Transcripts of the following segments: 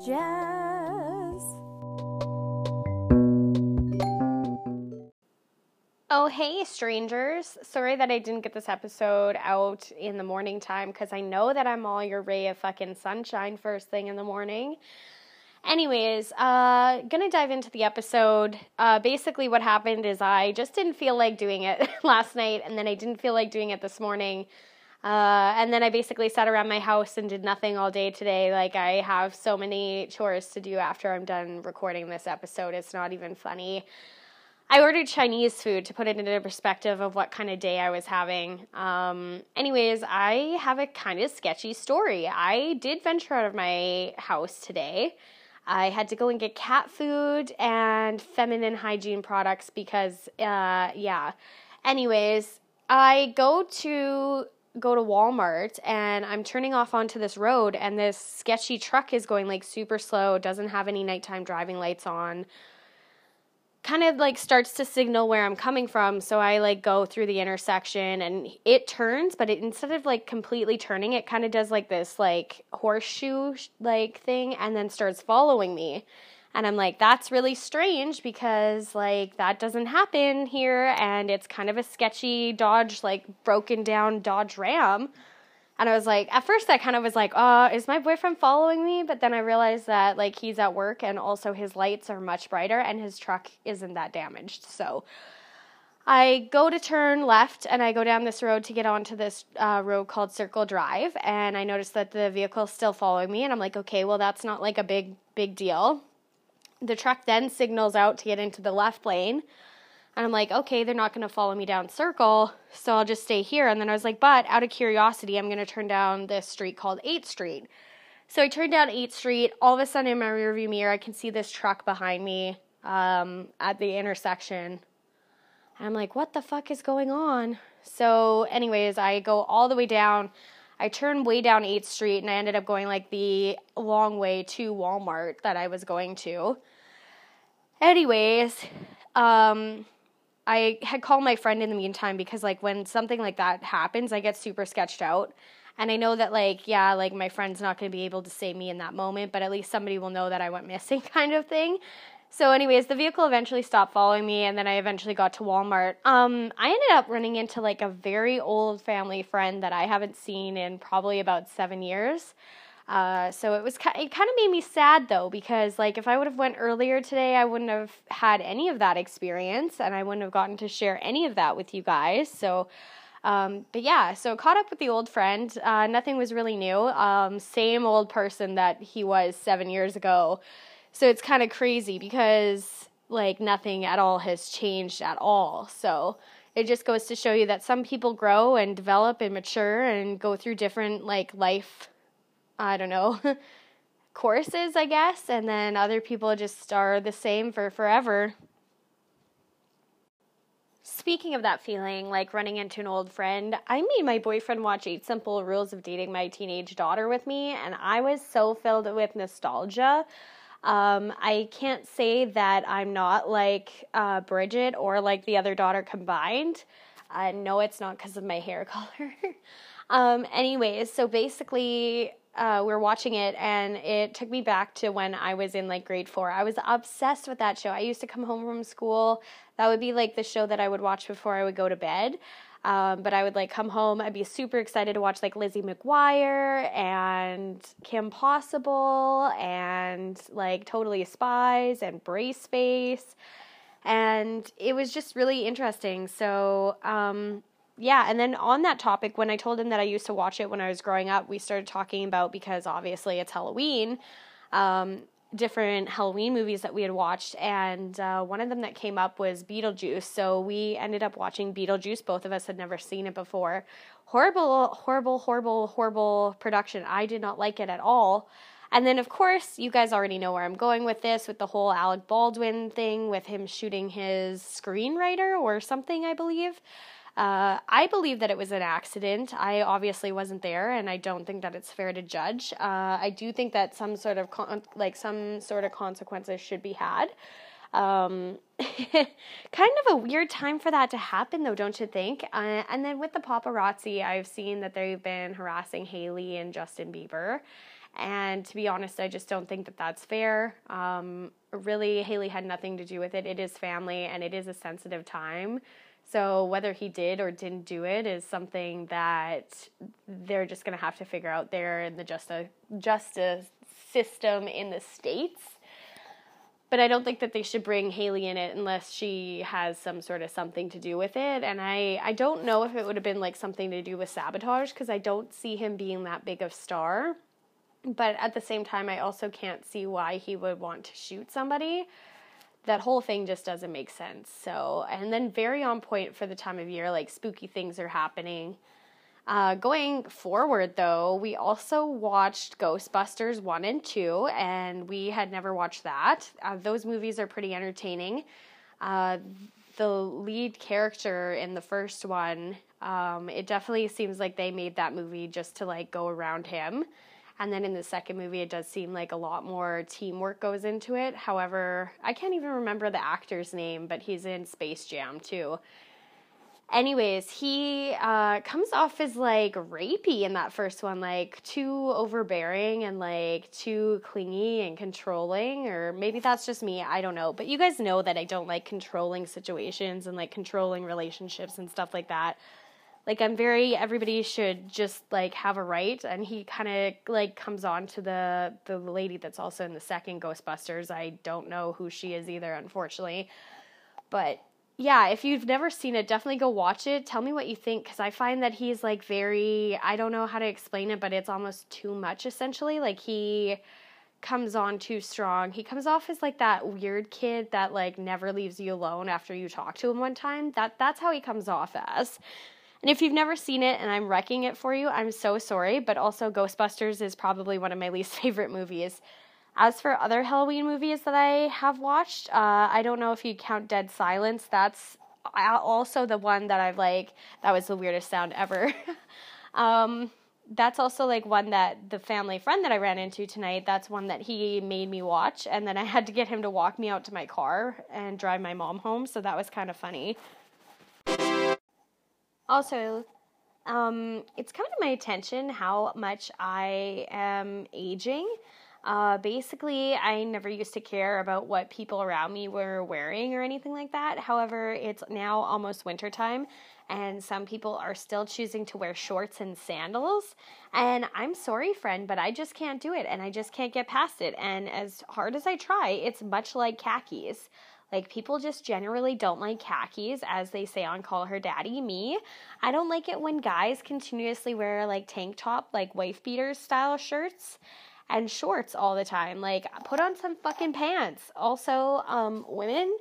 Jazz. Oh, hey, strangers. Sorry that I didn't get this episode out in the morning time because I know that I'm all your ray of fucking sunshine first thing in the morning. Anyways, uh, gonna dive into the episode. Uh, basically, what happened is I just didn't feel like doing it last night, and then I didn't feel like doing it this morning. Uh, and then I basically sat around my house and did nothing all day today. Like, I have so many chores to do after I'm done recording this episode. It's not even funny. I ordered Chinese food to put it into perspective of what kind of day I was having. Um, anyways, I have a kind of sketchy story. I did venture out of my house today. I had to go and get cat food and feminine hygiene products because, uh, yeah. Anyways, I go to go to Walmart and I'm turning off onto this road and this sketchy truck is going like super slow, doesn't have any nighttime driving lights on. Kind of like starts to signal where I'm coming from, so I like go through the intersection and it turns, but it instead of like completely turning, it kind of does like this like horseshoe like thing and then starts following me. And I'm like, that's really strange because, like, that doesn't happen here. And it's kind of a sketchy Dodge, like, broken down Dodge Ram. And I was like, at first, I kind of was like, oh, is my boyfriend following me? But then I realized that, like, he's at work and also his lights are much brighter and his truck isn't that damaged. So I go to turn left and I go down this road to get onto this uh, road called Circle Drive. And I notice that the vehicle is still following me. And I'm like, okay, well, that's not like a big, big deal the truck then signals out to get into the left lane. And I'm like, okay, they're not going to follow me down circle, so I'll just stay here. And then I was like, but out of curiosity, I'm going to turn down this street called 8th Street. So I turned down 8th Street. All of a sudden, in my rearview mirror, I can see this truck behind me um, at the intersection. And I'm like, what the fuck is going on? So, anyways, I go all the way down. I turned way down 8th Street and I ended up going like the long way to Walmart that I was going to. Anyways, um, I had called my friend in the meantime because like when something like that happens, I get super sketched out. And I know that like yeah, like my friend's not going to be able to save me in that moment, but at least somebody will know that I went missing kind of thing. So anyways, the vehicle eventually stopped following me and then I eventually got to Walmart. Um I ended up running into like a very old family friend that I haven't seen in probably about 7 years. Uh, so it was it kind of made me sad though because like if I would have went earlier today, I wouldn't have had any of that experience and I wouldn't have gotten to share any of that with you guys. So. Um, but yeah, so caught up with the old friend. Uh, nothing was really new. Um, same old person that he was seven years ago. So it's kind of crazy because like nothing at all has changed at all. So it just goes to show you that some people grow and develop and mature and go through different like life I don't know, courses, I guess, and then other people just are the same for forever. Speaking of that feeling, like running into an old friend, I made my boyfriend watch Eight Simple Rules of Dating My Teenage Daughter with me, and I was so filled with nostalgia. Um, I can't say that I'm not like uh, Bridget or like the other daughter combined. Uh, no, it's not because of my hair color. um, anyways, so basically, uh, we were watching it and it took me back to when I was in like grade four. I was obsessed with that show. I used to come home from school. That would be like the show that I would watch before I would go to bed. Um, but I would like come home. I'd be super excited to watch like Lizzie McGuire and Kim Possible and like Totally Spies and Braceface. And it was just really interesting. So, um, yeah, and then on that topic, when I told him that I used to watch it when I was growing up, we started talking about because obviously it's Halloween, um, different Halloween movies that we had watched, and uh, one of them that came up was Beetlejuice. So we ended up watching Beetlejuice. Both of us had never seen it before. Horrible, horrible, horrible, horrible production. I did not like it at all. And then, of course, you guys already know where I'm going with this, with the whole Alec Baldwin thing, with him shooting his screenwriter or something, I believe. Uh, I believe that it was an accident. I obviously wasn't there, and I don't think that it's fair to judge. Uh, I do think that some sort of con- like some sort of consequences should be had. Um, kind of a weird time for that to happen, though, don't you think? Uh, and then with the paparazzi, I've seen that they've been harassing Hailey and Justin Bieber. And to be honest, I just don't think that that's fair. Um, really, Hailey had nothing to do with it. It is family and it is a sensitive time. So whether he did or didn't do it is something that they're just going to have to figure out there in the justice justice system in the states. But I don't think that they should bring Hailey in it unless she has some sort of something to do with it. And I, I don't know if it would have been like something to do with sabotage because I don't see him being that big of star. But at the same time, I also can't see why he would want to shoot somebody that whole thing just doesn't make sense. So, and then very on point for the time of year, like spooky things are happening. Uh, going forward, though, we also watched Ghostbusters 1 and 2, and we had never watched that. Uh, those movies are pretty entertaining. Uh, the lead character in the first one, um, it definitely seems like they made that movie just to like go around him. And then in the second movie, it does seem like a lot more teamwork goes into it. However, I can't even remember the actor's name, but he's in Space Jam too. Anyways, he uh, comes off as like rapey in that first one, like too overbearing and like too clingy and controlling, or maybe that's just me. I don't know. But you guys know that I don't like controlling situations and like controlling relationships and stuff like that like i'm very everybody should just like have a right and he kind of like comes on to the the lady that's also in the second ghostbusters i don't know who she is either unfortunately but yeah if you've never seen it definitely go watch it tell me what you think because i find that he's like very i don't know how to explain it but it's almost too much essentially like he comes on too strong. He comes off as like that weird kid that like never leaves you alone after you talk to him one time. That that's how he comes off as. And if you've never seen it and I'm wrecking it for you, I'm so sorry, but also Ghostbusters is probably one of my least favorite movies. As for other Halloween movies that I have watched, uh, I don't know if you count Dead Silence. That's also the one that I've like, that was the weirdest sound ever. um, that's also like one that the family friend that I ran into tonight, that's one that he made me watch. And then I had to get him to walk me out to my car and drive my mom home. So that was kind of funny. Also, um, it's come to my attention how much I am aging. Uh, basically, I never used to care about what people around me were wearing or anything like that. However, it's now almost wintertime, and some people are still choosing to wear shorts and sandals. And I'm sorry, friend, but I just can't do it, and I just can't get past it. And as hard as I try, it's much like khakis. Like people just generally don't like khakis, as they say on Call Her Daddy. Me, I don't like it when guys continuously wear like tank top, like wife beaters style shirts and shorts all the time. Like put on some fucking pants. Also, um, women.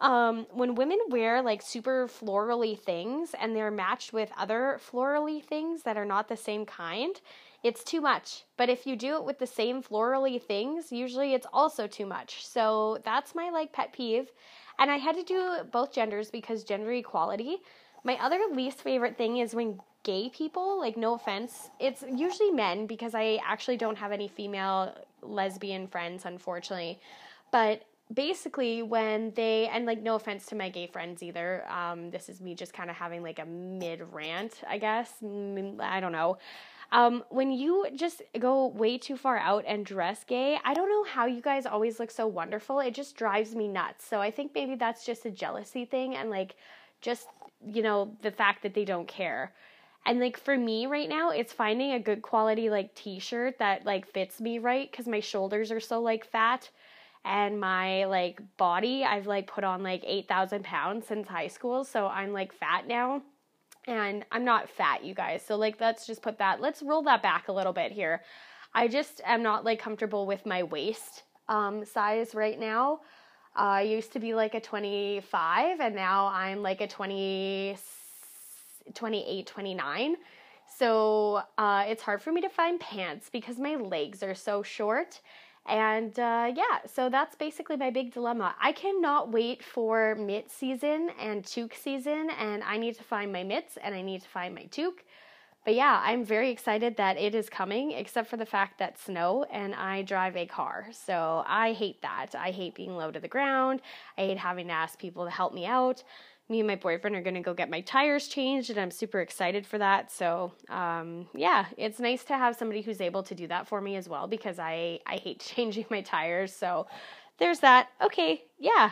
Um, when women wear like super florally things and they're matched with other florally things that are not the same kind, it's too much. But if you do it with the same florally things, usually it's also too much. So that's my like pet peeve. And I had to do both genders because gender equality. My other least favorite thing is when gay people, like no offense, it's usually men because I actually don't have any female lesbian friends unfortunately. But basically when they and like no offense to my gay friends either um this is me just kind of having like a mid rant i guess i don't know um, when you just go way too far out and dress gay, I don't know how you guys always look so wonderful. It just drives me nuts. So I think maybe that's just a jealousy thing and like just, you know, the fact that they don't care. And like for me right now, it's finding a good quality like t-shirt that like fits me right cuz my shoulders are so like fat and my like body, I've like put on like 8,000 pounds since high school, so I'm like fat now and I'm not fat, you guys. So like let's just put that let's roll that back a little bit here. I just am not like comfortable with my waist um, size right now. Uh, I used to be like a 25 and now I'm like a 20 28 29. So uh, it's hard for me to find pants because my legs are so short and uh, yeah, so that's basically my big dilemma. I cannot wait for mitt season and toque season, and I need to find my mitts and I need to find my toque. But yeah, I'm very excited that it is coming, except for the fact that snow and I drive a car. So I hate that. I hate being low to the ground. I hate having to ask people to help me out. Me and my boyfriend are going to go get my tires changed and i'm super excited for that. So um, yeah it's nice to have somebody who's able to do that for me as well because i i hate changing my tires. So there's that. Okay yeah.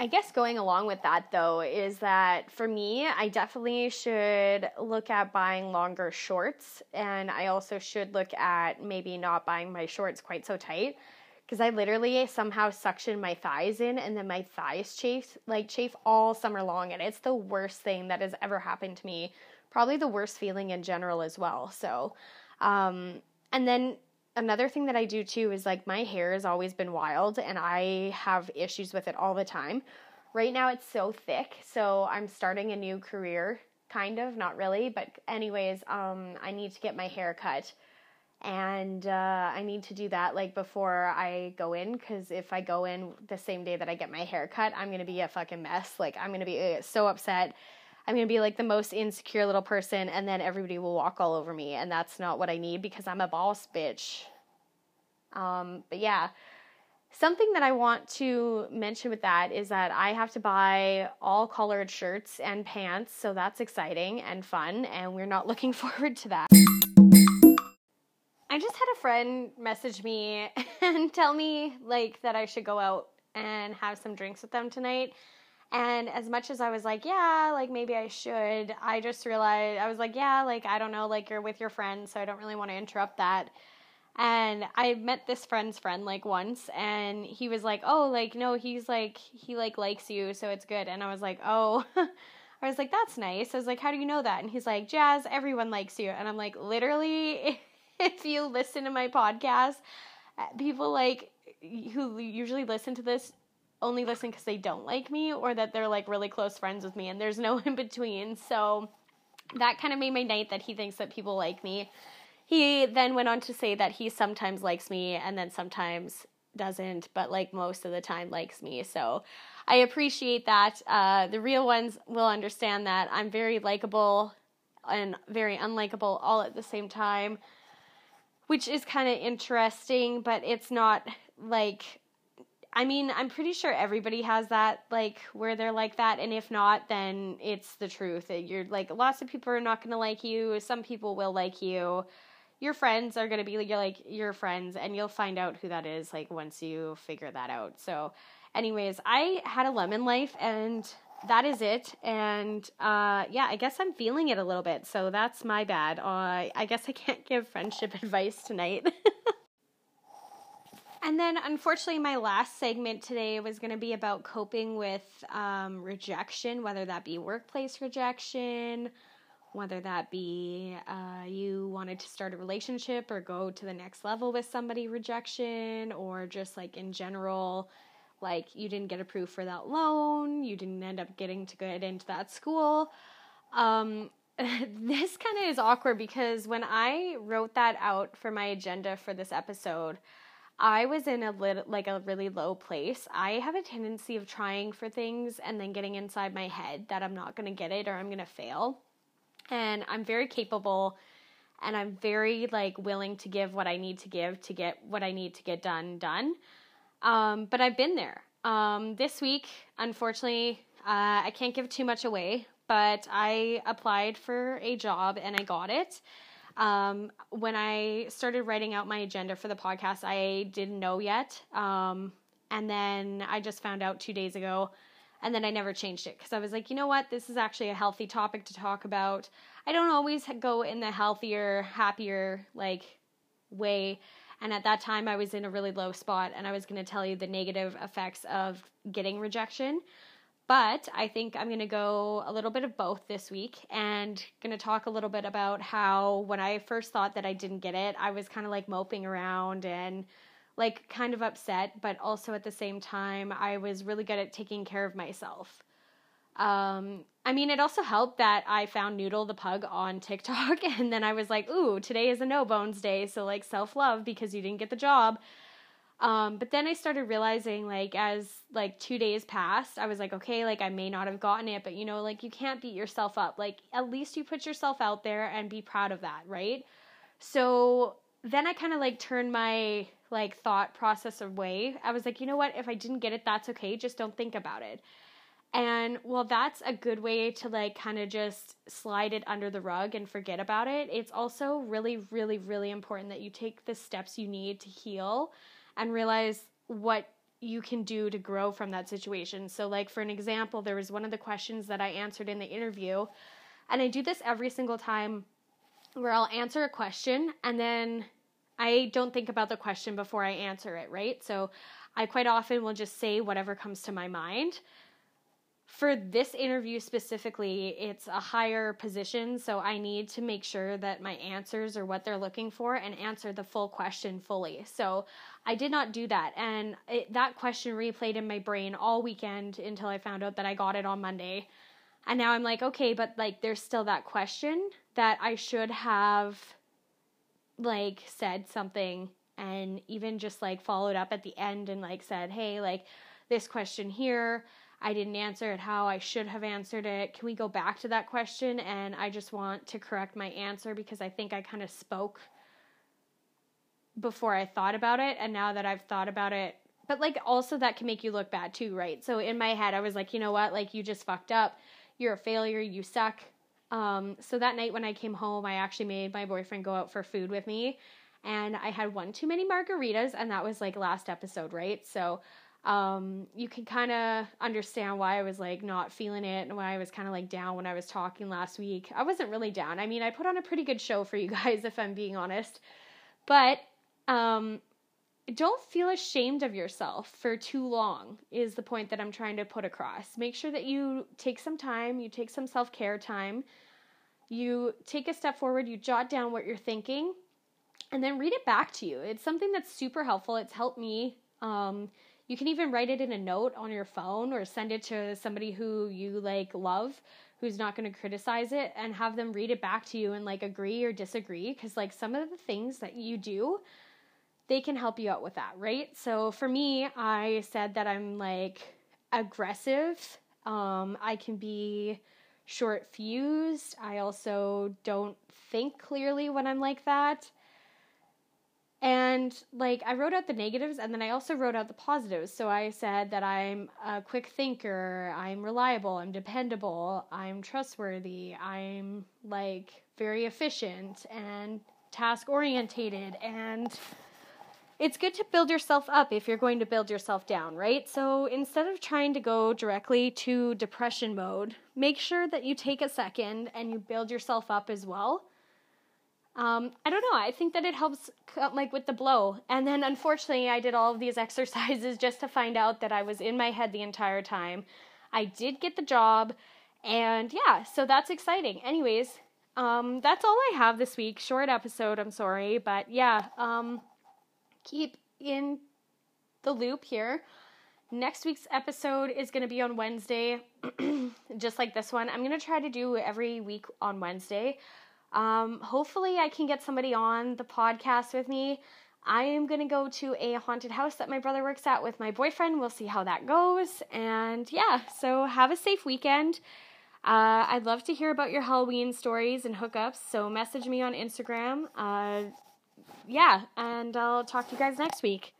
I guess going along with that though is that for me, I definitely should look at buying longer shorts and I also should look at maybe not buying my shorts quite so tight because I literally somehow suction my thighs in and then my thighs chafe like chafe all summer long and it's the worst thing that has ever happened to me. Probably the worst feeling in general as well. So um and then another thing that I do too is like my hair has always been wild and I have issues with it all the time. Right now it's so thick, so I'm starting a new career, kind of, not really, but anyways, um I need to get my hair cut. And uh, I need to do that like before I go in because if I go in the same day that I get my hair cut, I'm gonna be a fucking mess. Like, I'm gonna be uh, so upset I'm to be like the most insecure little person and then everybody will walk all over me and that's not what I need because I'm a boss bitch. Um, but yeah, something that I want to mention with that is that I have to buy all collared shirts and pants, so that's exciting and fun and we're not looking forward to that. I just had a friend message me and tell me like that I should go out and have some drinks with them tonight and as much as I was like, yeah, like maybe I should, I just realized, I was like, yeah, like I don't know, like you're with your friends, so I don't really want to interrupt that. And I met this friend's friend like once, and he was like, oh, like, no, he's like, he like likes you, so it's good. And I was like, oh. I was like, that's nice. I was like, how do you know that? And he's like, Jazz, everyone likes you. And I'm like, literally, if you listen to my podcast, people like who usually listen to this only listen because they don't like me or that they're like really close friends with me and there's no in between. So that kind of made my night that he thinks that people like me. He then went on to say that he sometimes likes me and then sometimes doesn't, but like most of the time likes me. So I appreciate that. Uh, the real ones will understand that I'm very likable and very unlikable all at the same time, which is kind of interesting, but it's not like I mean, I'm pretty sure everybody has that, like, where they're like that. And if not, then it's the truth. You're like, lots of people are not going to like you. Some people will like you. Your friends are going to be like your friends, and you'll find out who that is, like, once you figure that out. So, anyways, I had a lemon life, and that is it. And uh, yeah, I guess I'm feeling it a little bit. So, that's my bad. Uh, I guess I can't give friendship advice tonight. And then, unfortunately, my last segment today was going to be about coping with um, rejection, whether that be workplace rejection, whether that be uh, you wanted to start a relationship or go to the next level with somebody, rejection, or just like in general, like you didn't get approved for that loan, you didn't end up getting to get into that school. Um, this kind of is awkward because when I wrote that out for my agenda for this episode, I was in a little like a really low place. I have a tendency of trying for things and then getting inside my head that I'm not going to get it or I'm going to fail. And I'm very capable and I'm very like willing to give what I need to give to get what I need to get done done. Um, but I've been there. Um, this week, unfortunately, uh, I can't give too much away, but I applied for a job and I got it. Um, when I started writing out my agenda for the podcast, I didn't know yet. Um, and then I just found out two days ago. And then I never changed it because I was like, you know what? This is actually a healthy topic to talk about. I don't always go in the healthier, happier, like, way. And at that time, I was in a really low spot, and I was going to tell you the negative effects of getting rejection. But I think I'm going to go a little bit of both this week and going to talk a little bit about how when I first thought that I didn't get it, I was kind of like moping around and like kind of upset, but also at the same time, I was really good at taking care of myself. Um, I mean, it also helped that I found Noodle the pug on TikTok, and then I was like, ooh, today is a no bones day, so like self love because you didn't get the job. Um, but then I started realizing, like, as like two days passed, I was like, okay, like I may not have gotten it, but you know, like you can't beat yourself up. Like, at least you put yourself out there and be proud of that, right? So then I kind of like turned my like thought process away. I was like, you know what? If I didn't get it, that's okay. Just don't think about it. And well, that's a good way to like kind of just slide it under the rug and forget about it. It's also really, really, really important that you take the steps you need to heal and realize what you can do to grow from that situation. So, like, for an example, there was one of the questions that I answered in the interview, and I do this every single time where I'll answer a question and then I don't think about the question before I answer it, right? So, I quite often will just say whatever comes to my mind for this interview specifically, it's a higher position, so I need to make sure that my answers are what they're looking for and answer the full question fully. So I did not do that, and it, that question replayed in my brain all weekend until I found out that I got it on Monday. And now I'm like, okay, but like there's still that question that I should have like said something and even just like followed up at the end and like said, hey, like this question here I didn't answer it how I should have answered it. Can we go back to that question? And I just want to correct my answer because I think I kind of spoke before I thought about it. And now that I've thought about it, but like also that can make you look bad too, right? So in my head, I was like, you know what? Like you just fucked up. You're a failure. You suck. Um, so that night when I came home, I actually made my boyfriend go out for food with me. And I had one too many margaritas, and that was like last episode, right? So um, you can kind of understand why I was like not feeling it and why I was kind of like down when I was talking last week. I wasn't really down. I mean, I put on a pretty good show for you guys, if I'm being honest. But um, don't feel ashamed of yourself for too long, is the point that I'm trying to put across. Make sure that you take some time, you take some self care time, you take a step forward, you jot down what you're thinking, and then read it back to you. It's something that's super helpful. It's helped me. Um, you can even write it in a note on your phone or send it to somebody who you like love who's not going to criticize it and have them read it back to you and like agree or disagree because like some of the things that you do they can help you out with that right? So for me i said that i'm like aggressive. Um, i can be short fused i also don't think clearly when i'm like that and like I wrote out the negatives and then I also wrote out the positives. So I said that I'm a quick thinker, I'm reliable, I'm dependable, I'm trustworthy, I'm like very efficient and task orientated and it's good to build yourself up if you're going to build yourself down, right? So instead of trying to go directly to depression mode, make sure that you take a second and you build yourself up as well um, I don't know. I think that it helps, like with the blow. And then, unfortunately, I did all of these exercises just to find out that I was in my head the entire time. I did get the job, and yeah, so that's exciting. Anyways, um, that's all I have this week. Short episode. I'm sorry, but yeah, um, keep in the loop here. Next week's episode is going to be on Wednesday, just like this one. I'm going to try to do every week on Wednesday. Um, hopefully, I can get somebody on the podcast with me. I am going to go to a haunted house that my brother works at with my boyfriend. We'll see how that goes. And yeah, so have a safe weekend. Uh, I'd love to hear about your Halloween stories and hookups, so message me on Instagram. Uh, yeah, and I'll talk to you guys next week.